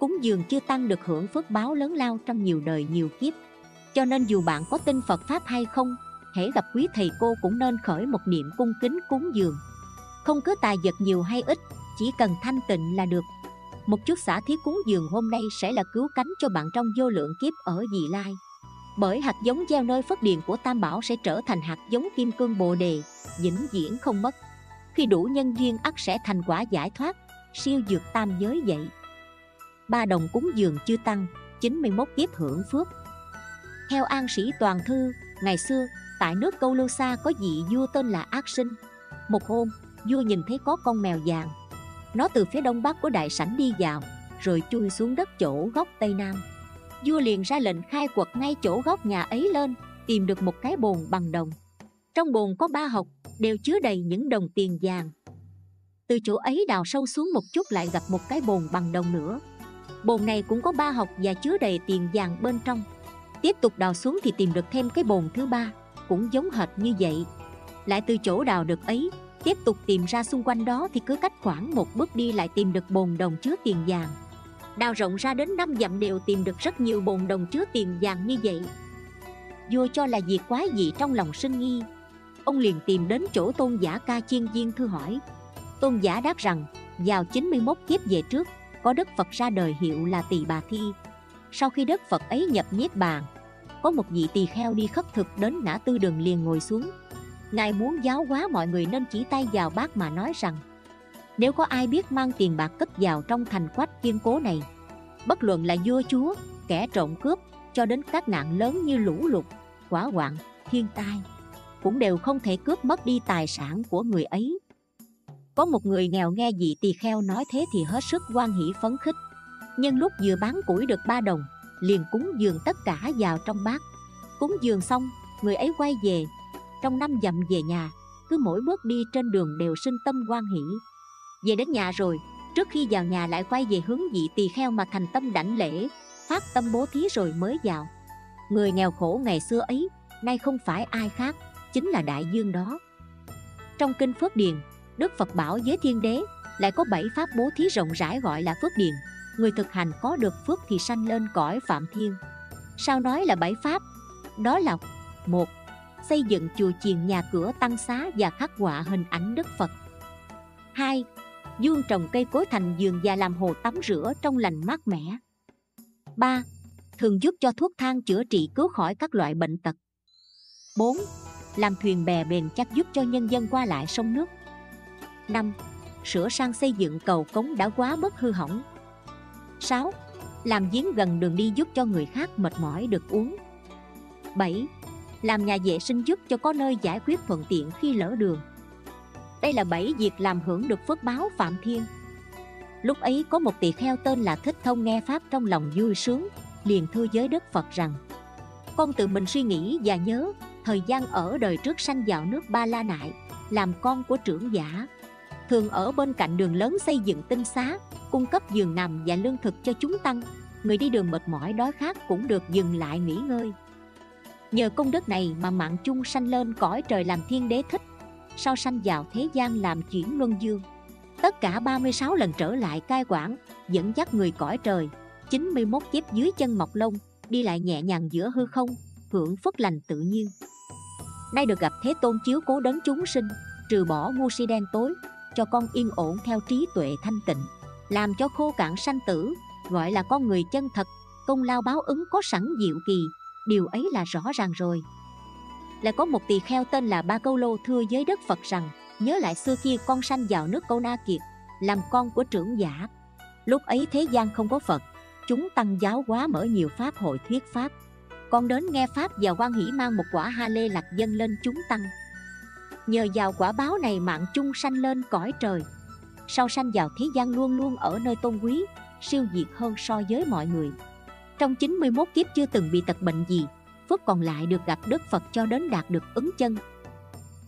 cúng dường chưa tăng được hưởng phước báo lớn lao trong nhiều đời nhiều kiếp. Cho nên dù bạn có tin phật pháp hay không hễ gặp quý thầy cô cũng nên khởi một niệm cung kính cúng dường. Không cứ tài vật nhiều hay ít, chỉ cần thanh tịnh là được. Một chút xả thí cúng dường hôm nay sẽ là cứu cánh cho bạn trong vô lượng kiếp ở dị lai. Bởi hạt giống gieo nơi phất điền của tam bảo sẽ trở thành hạt giống kim cương bồ đề, vĩnh viễn không mất. Khi đủ nhân duyên ắt sẽ thành quả giải thoát, siêu dược tam giới dậy ba đồng cúng dường chư tăng 91 kiếp hưởng phước. Theo an sĩ toàn thư, ngày xưa, tại nước câu lưu xa có vị vua tên là ác sinh. Một hôm, vua nhìn thấy có con mèo vàng. Nó từ phía đông bắc của đại sảnh đi vào, rồi chui xuống đất chỗ góc tây nam. Vua liền ra lệnh khai quật ngay chỗ góc nhà ấy lên, tìm được một cái bồn bằng đồng. Trong bồn có ba hộc đều chứa đầy những đồng tiền vàng. Từ chỗ ấy đào sâu xuống một chút lại gặp một cái bồn bằng đồng nữa bồn này cũng có ba học và chứa đầy tiền vàng bên trong. Tiếp tục đào xuống thì tìm được thêm cái bồn thứ ba, cũng giống hệt như vậy. Lại từ chỗ đào được ấy, tiếp tục tìm ra xung quanh đó thì cứ cách khoảng một bước đi lại tìm được bồn đồng chứa tiền vàng. Đào rộng ra đến năm dặm đều tìm được rất nhiều bồn đồng chứa tiền vàng như vậy. Vua cho là việc quái dị trong lòng sinh nghi. Ông liền tìm đến chỗ tôn giả ca chiên viên thư hỏi. Tôn giả đáp rằng, vào 91 kiếp về trước có đức phật ra đời hiệu là tỳ bà thi. Sau khi đức phật ấy nhập niết bàn, có một vị tỳ kheo đi khất thực đến ngã tư đường liền ngồi xuống. Ngài muốn giáo hóa mọi người nên chỉ tay vào bác mà nói rằng, nếu có ai biết mang tiền bạc cất vào trong thành quách kiên cố này, bất luận là vua chúa, kẻ trộm cướp, cho đến các nạn lớn như lũ lụt hỏa hoạn, thiên tai, cũng đều không thể cướp mất đi tài sản của người ấy có một người nghèo nghe vị tỳ kheo nói thế thì hết sức quan hỷ phấn khích. Nhân lúc vừa bán củi được ba đồng, liền cúng dường tất cả vào trong bát. Cúng dường xong, người ấy quay về. Trong năm dặm về nhà, cứ mỗi bước đi trên đường đều sinh tâm quan hỷ. Về đến nhà rồi, trước khi vào nhà lại quay về hướng vị tỳ kheo mà thành tâm đảnh lễ, phát tâm bố thí rồi mới vào. Người nghèo khổ ngày xưa ấy, nay không phải ai khác, chính là đại dương đó. Trong kinh phước điền đức phật bảo với thiên đế, lại có bảy pháp bố thí rộng rãi gọi là phước điền người thực hành có được phước thì sanh lên cõi phạm thiên sao nói là bảy pháp, đó là một, xây dựng chùa chiền nhà cửa tăng xá và khắc họa hình ảnh đức phật 2. Dương trồng cây cối thành giường và làm hồ tắm rửa trong lành mát mẻ 3. Thường giúp cho thuốc thang chữa trị cứu khỏi các loại bệnh tật 4. Làm thuyền bè bền chắc giúp cho nhân dân qua lại sông nước 5. Sửa sang xây dựng cầu cống đã quá mất hư hỏng 6. Làm giếng gần đường đi giúp cho người khác mệt mỏi được uống 7. Làm nhà vệ sinh giúp cho có nơi giải quyết thuận tiện khi lỡ đường Đây là 7 việc làm hưởng được phước báo Phạm Thiên Lúc ấy có một tỳ kheo tên là Thích Thông nghe Pháp trong lòng vui sướng, Liền thưa giới Đức Phật rằng, Con tự mình suy nghĩ và nhớ, Thời gian ở đời trước sanh vào nước Ba La Nại, Làm con của trưởng giả Thường ở bên cạnh đường lớn xây dựng tinh xá, Cung cấp giường nằm và lương thực cho chúng tăng. Người đi đường mệt mỏi đói khát cũng được dừng lại nghỉ ngơi. Nhờ công đức này mà mạng chung sanh lên cõi trời làm thiên đế thích. Sau sanh vào thế gian làm chuyển luân dương. Tất cả 36 lần trở lại cai quản, Dẫn dắt người cõi trời. 91 kiếp dưới chân mọc lông Đi lại nhẹ nhàng giữa hư không, Hưởng phất lành tự nhiên. Nay được gặp Thế Tôn chiếu cố đấng chúng sinh, Trừ bỏ ngu si đen tối. Cho con yên ổn theo trí tuệ thanh tịnh, Làm cho khô cạn sanh tử, Gọi là con người chân thật, Công lao báo ứng có sẵn diệu kỳ, Điều ấy là rõ ràng rồi. Lại có một tỳ kheo tên là Ba Câu Lô thưa với đất Phật rằng, Nhớ lại xưa kia con sanh vào nước Câu Na Kiệt, Làm con của trưởng giả. Lúc ấy thế gian không có Phật, Chúng tăng giáo hóa mở nhiều pháp hội thuyết pháp. Con đến nghe pháp và quan hỷ mang một quả ha lê lạc dân lên chúng tăng. Nhờ vào quả báo này mạng chung sanh lên cõi trời. Sau sanh vào thế gian luôn luôn ở nơi tôn quý, Siêu diệt hơn so với mọi người. Trong 91 kiếp chưa từng bị tật bệnh gì, Phước còn lại được gặp Đức Phật cho đến đạt được ứng chân.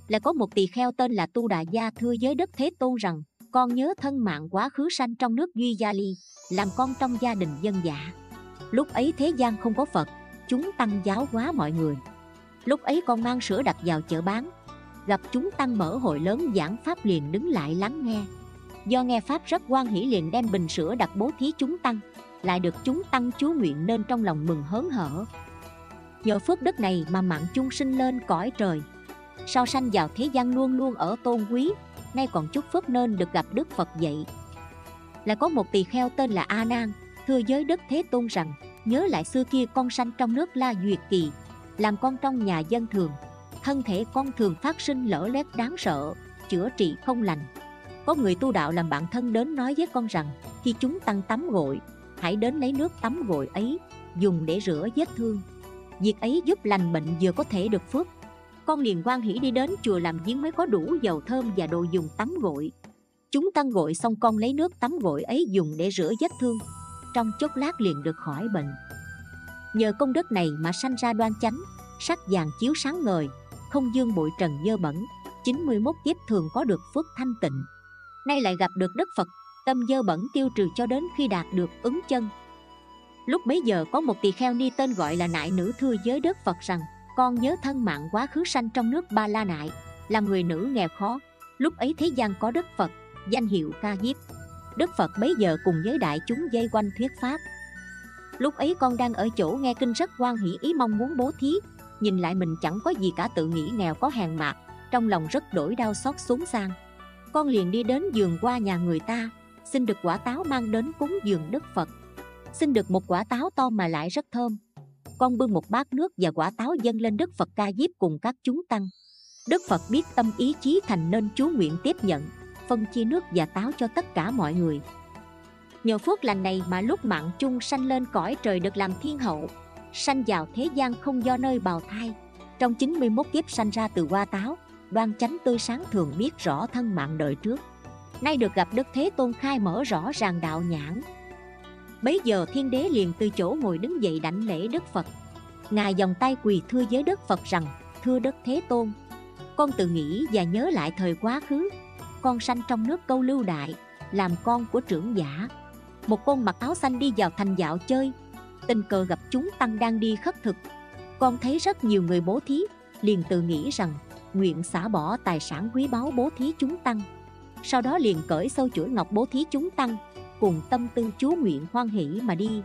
Lại có một tỳ kheo tên là Tu Đà Gia thưa với Đức Thế Tôn rằng, Con nhớ thân mạng quá khứ sanh trong nước Duy Gia Ly, Làm con trong gia đình dân dạ Lúc ấy thế gian không có Phật, Chúng tăng giáo hóa mọi người. Lúc ấy con mang sữa đặt vào chợ bán Gặp chúng tăng mở hội lớn giảng Pháp liền đứng lại lắng nghe. Do nghe Pháp rất quan hỷ liền đem bình sữa đặt bố thí chúng tăng, lại được chúng tăng chú nguyện nên trong lòng mừng hớn hở. Nhờ phước đức này mà mạng chung sinh lên cõi trời. Sau sanh vào thế gian luôn luôn ở tôn quý, nay còn chúc phước nên được gặp đức phật dạy. Là có một tỳ kheo tên là a nan, thưa giới đức thế tôn rằng, nhớ lại xưa kia con sanh trong nước la duyệt kỳ, làm con trong nhà dân thường thân thể con thường phát sinh lỡ lét đáng sợ, chữa trị không lành. Có người tu đạo làm bạn thân đến nói với con rằng, khi chúng tăng tắm gội, hãy đến lấy nước tắm gội ấy, dùng để rửa vết thương. Việc ấy giúp lành bệnh vừa có thể được phước. Con liền quan hỷ đi đến chùa làm giếng mới có đủ dầu thơm và đồ dùng tắm gội. Chúng tăng gội xong con lấy nước tắm gội ấy dùng để rửa vết thương. Trong chốc lát liền được khỏi bệnh. Nhờ công đức này mà sanh ra đoan chánh, sắc vàng chiếu sáng ngời không dương bụi trần dơ bẩn 91 kiếp thường có được phước thanh tịnh. Nay lại gặp được đức phật, tâm dơ bẩn tiêu trừ cho đến khi đạt được ứng chân. Lúc bấy giờ có một tỳ kheo ni tên gọi là nại nữ thưa với đức phật rằng, con nhớ thân mạng quá khứ sanh trong nước ba la nại, là người nữ nghèo khó. Lúc ấy thế gian có đức phật, danh hiệu ca diếp. Đức phật bấy giờ cùng với đại chúng dây quanh thuyết pháp. Lúc ấy con đang ở chỗ nghe kinh rất quan hỷ, ý mong muốn bố thí nhìn lại mình chẳng có gì cả tự nghĩ nghèo có hàng mạc trong lòng rất đổi đau xót xuống sang. Con liền đi đến giường qua nhà người ta, xin được quả táo mang đến cúng dường đức phật. Xin được một quả táo to mà lại rất thơm. Con bưng một bát nước và quả táo dâng lên đức phật ca diếp cùng các chúng tăng. Đức phật biết tâm ý chí thành nên chú nguyện tiếp nhận, phân chia nước và táo cho tất cả mọi người. Nhờ phước lành này mà lúc mạng chung sanh lên cõi trời được làm thiên hậu sanh vào thế gian không do nơi bào thai. Trong 91 kiếp sanh ra từ hoa táo, đoan chánh tươi sáng thường biết rõ thân mạng đời trước. Nay được gặp đức thế tôn khai mở rõ ràng đạo nhãn. Bấy giờ thiên đế liền từ chỗ ngồi đứng dậy đảnh lễ đức phật. Ngài vòng tay quỳ thưa với đức phật rằng, thưa đức thế tôn, con tự nghĩ và nhớ lại thời quá khứ. Con sanh trong nước câu lưu đại, làm con của trưởng giả. Một con mặc áo xanh đi vào thành dạo chơi tình cờ gặp chúng tăng đang đi khất thực. Con thấy rất nhiều người bố thí, liền tự nghĩ rằng, nguyện xả bỏ tài sản quý báu bố thí chúng tăng. Sau đó liền cởi sâu chuỗi ngọc bố thí chúng tăng, cùng tâm tư chú nguyện hoan hỷ mà đi.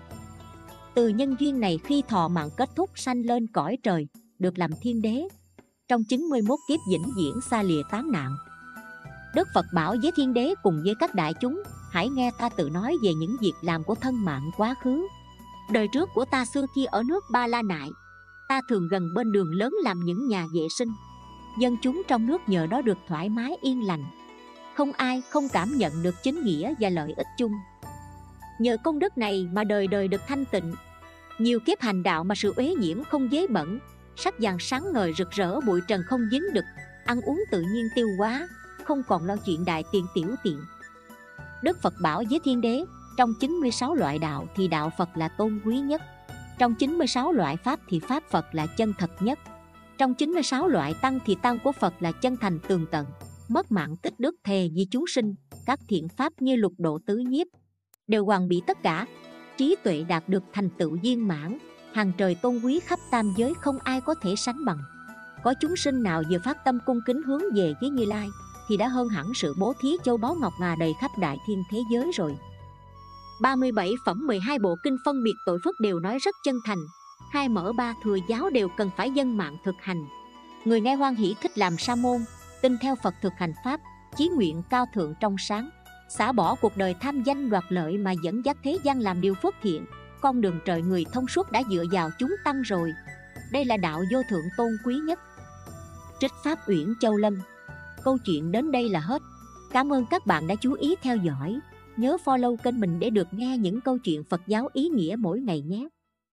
Từ nhân duyên này khi thọ mạng kết thúc sanh lên cõi trời, được làm thiên đế. Trong 91 kiếp vĩnh viễn xa lìa tán nạn. Đức Phật bảo với thiên đế cùng với các đại chúng, Hãy nghe ta tự nói về những việc làm của thân mạng quá khứ. Đời trước của ta xưa kia ở nước Ba La Nại, Ta thường gần bên đường lớn làm những nhà vệ sinh. Dân chúng trong nước nhờ đó được thoải mái, yên lành. Không ai không cảm nhận được chính nghĩa và lợi ích chung. Nhờ công đức này mà đời đời được thanh tịnh. Nhiều kiếp hành đạo mà sự uế nhiễm không dế bẩn, Sắc vàng sáng ngời rực rỡ, bụi trần không dính đực Ăn uống tự nhiên tiêu hóa, Không còn lo chuyện đại tiền tiểu tiện. Đức Phật bảo với thiên đế trong 96 loại đạo thì đạo Phật là tôn quý nhất. Trong 96 loại Pháp thì Pháp Phật là chân thật nhất. Trong 96 loại Tăng thì Tăng của Phật là chân thành tường tận, Mất mạng tích đức thề vì chúng sinh, Các thiện Pháp như lục độ tứ nhiếp, Đều hoàn bị tất cả. Trí tuệ đạt được thành tựu viên mãn, Hàng trời tôn quý khắp tam giới không ai có thể sánh bằng. Có chúng sinh nào vừa phát tâm cung kính hướng về với Như Lai, Thì đã hơn hẳn sự bố thí châu báu ngọc ngà đầy khắp đại thiên thế giới rồi. 37 phẩm 12 bộ kinh phân biệt tội phước đều nói rất chân thành. Hai mở ba thừa giáo đều cần phải dân mạng thực hành. Người nghe hoan hỷ thích làm sa môn, Tin theo Phật thực hành Pháp, Chí nguyện cao thượng trong sáng. Xả bỏ cuộc đời tham danh đoạt lợi mà dẫn dắt thế gian làm điều phước thiện, Con đường trời người thông suốt đã dựa vào chúng tăng rồi. Đây là đạo vô thượng tôn quý nhất. Trích Pháp Uyển Châu Lâm. Câu chuyện đến đây là hết. Cảm ơn các bạn đã chú ý theo dõi. Nhớ follow kênh mình để được nghe những câu chuyện Phật giáo ý nghĩa mỗi ngày nhé.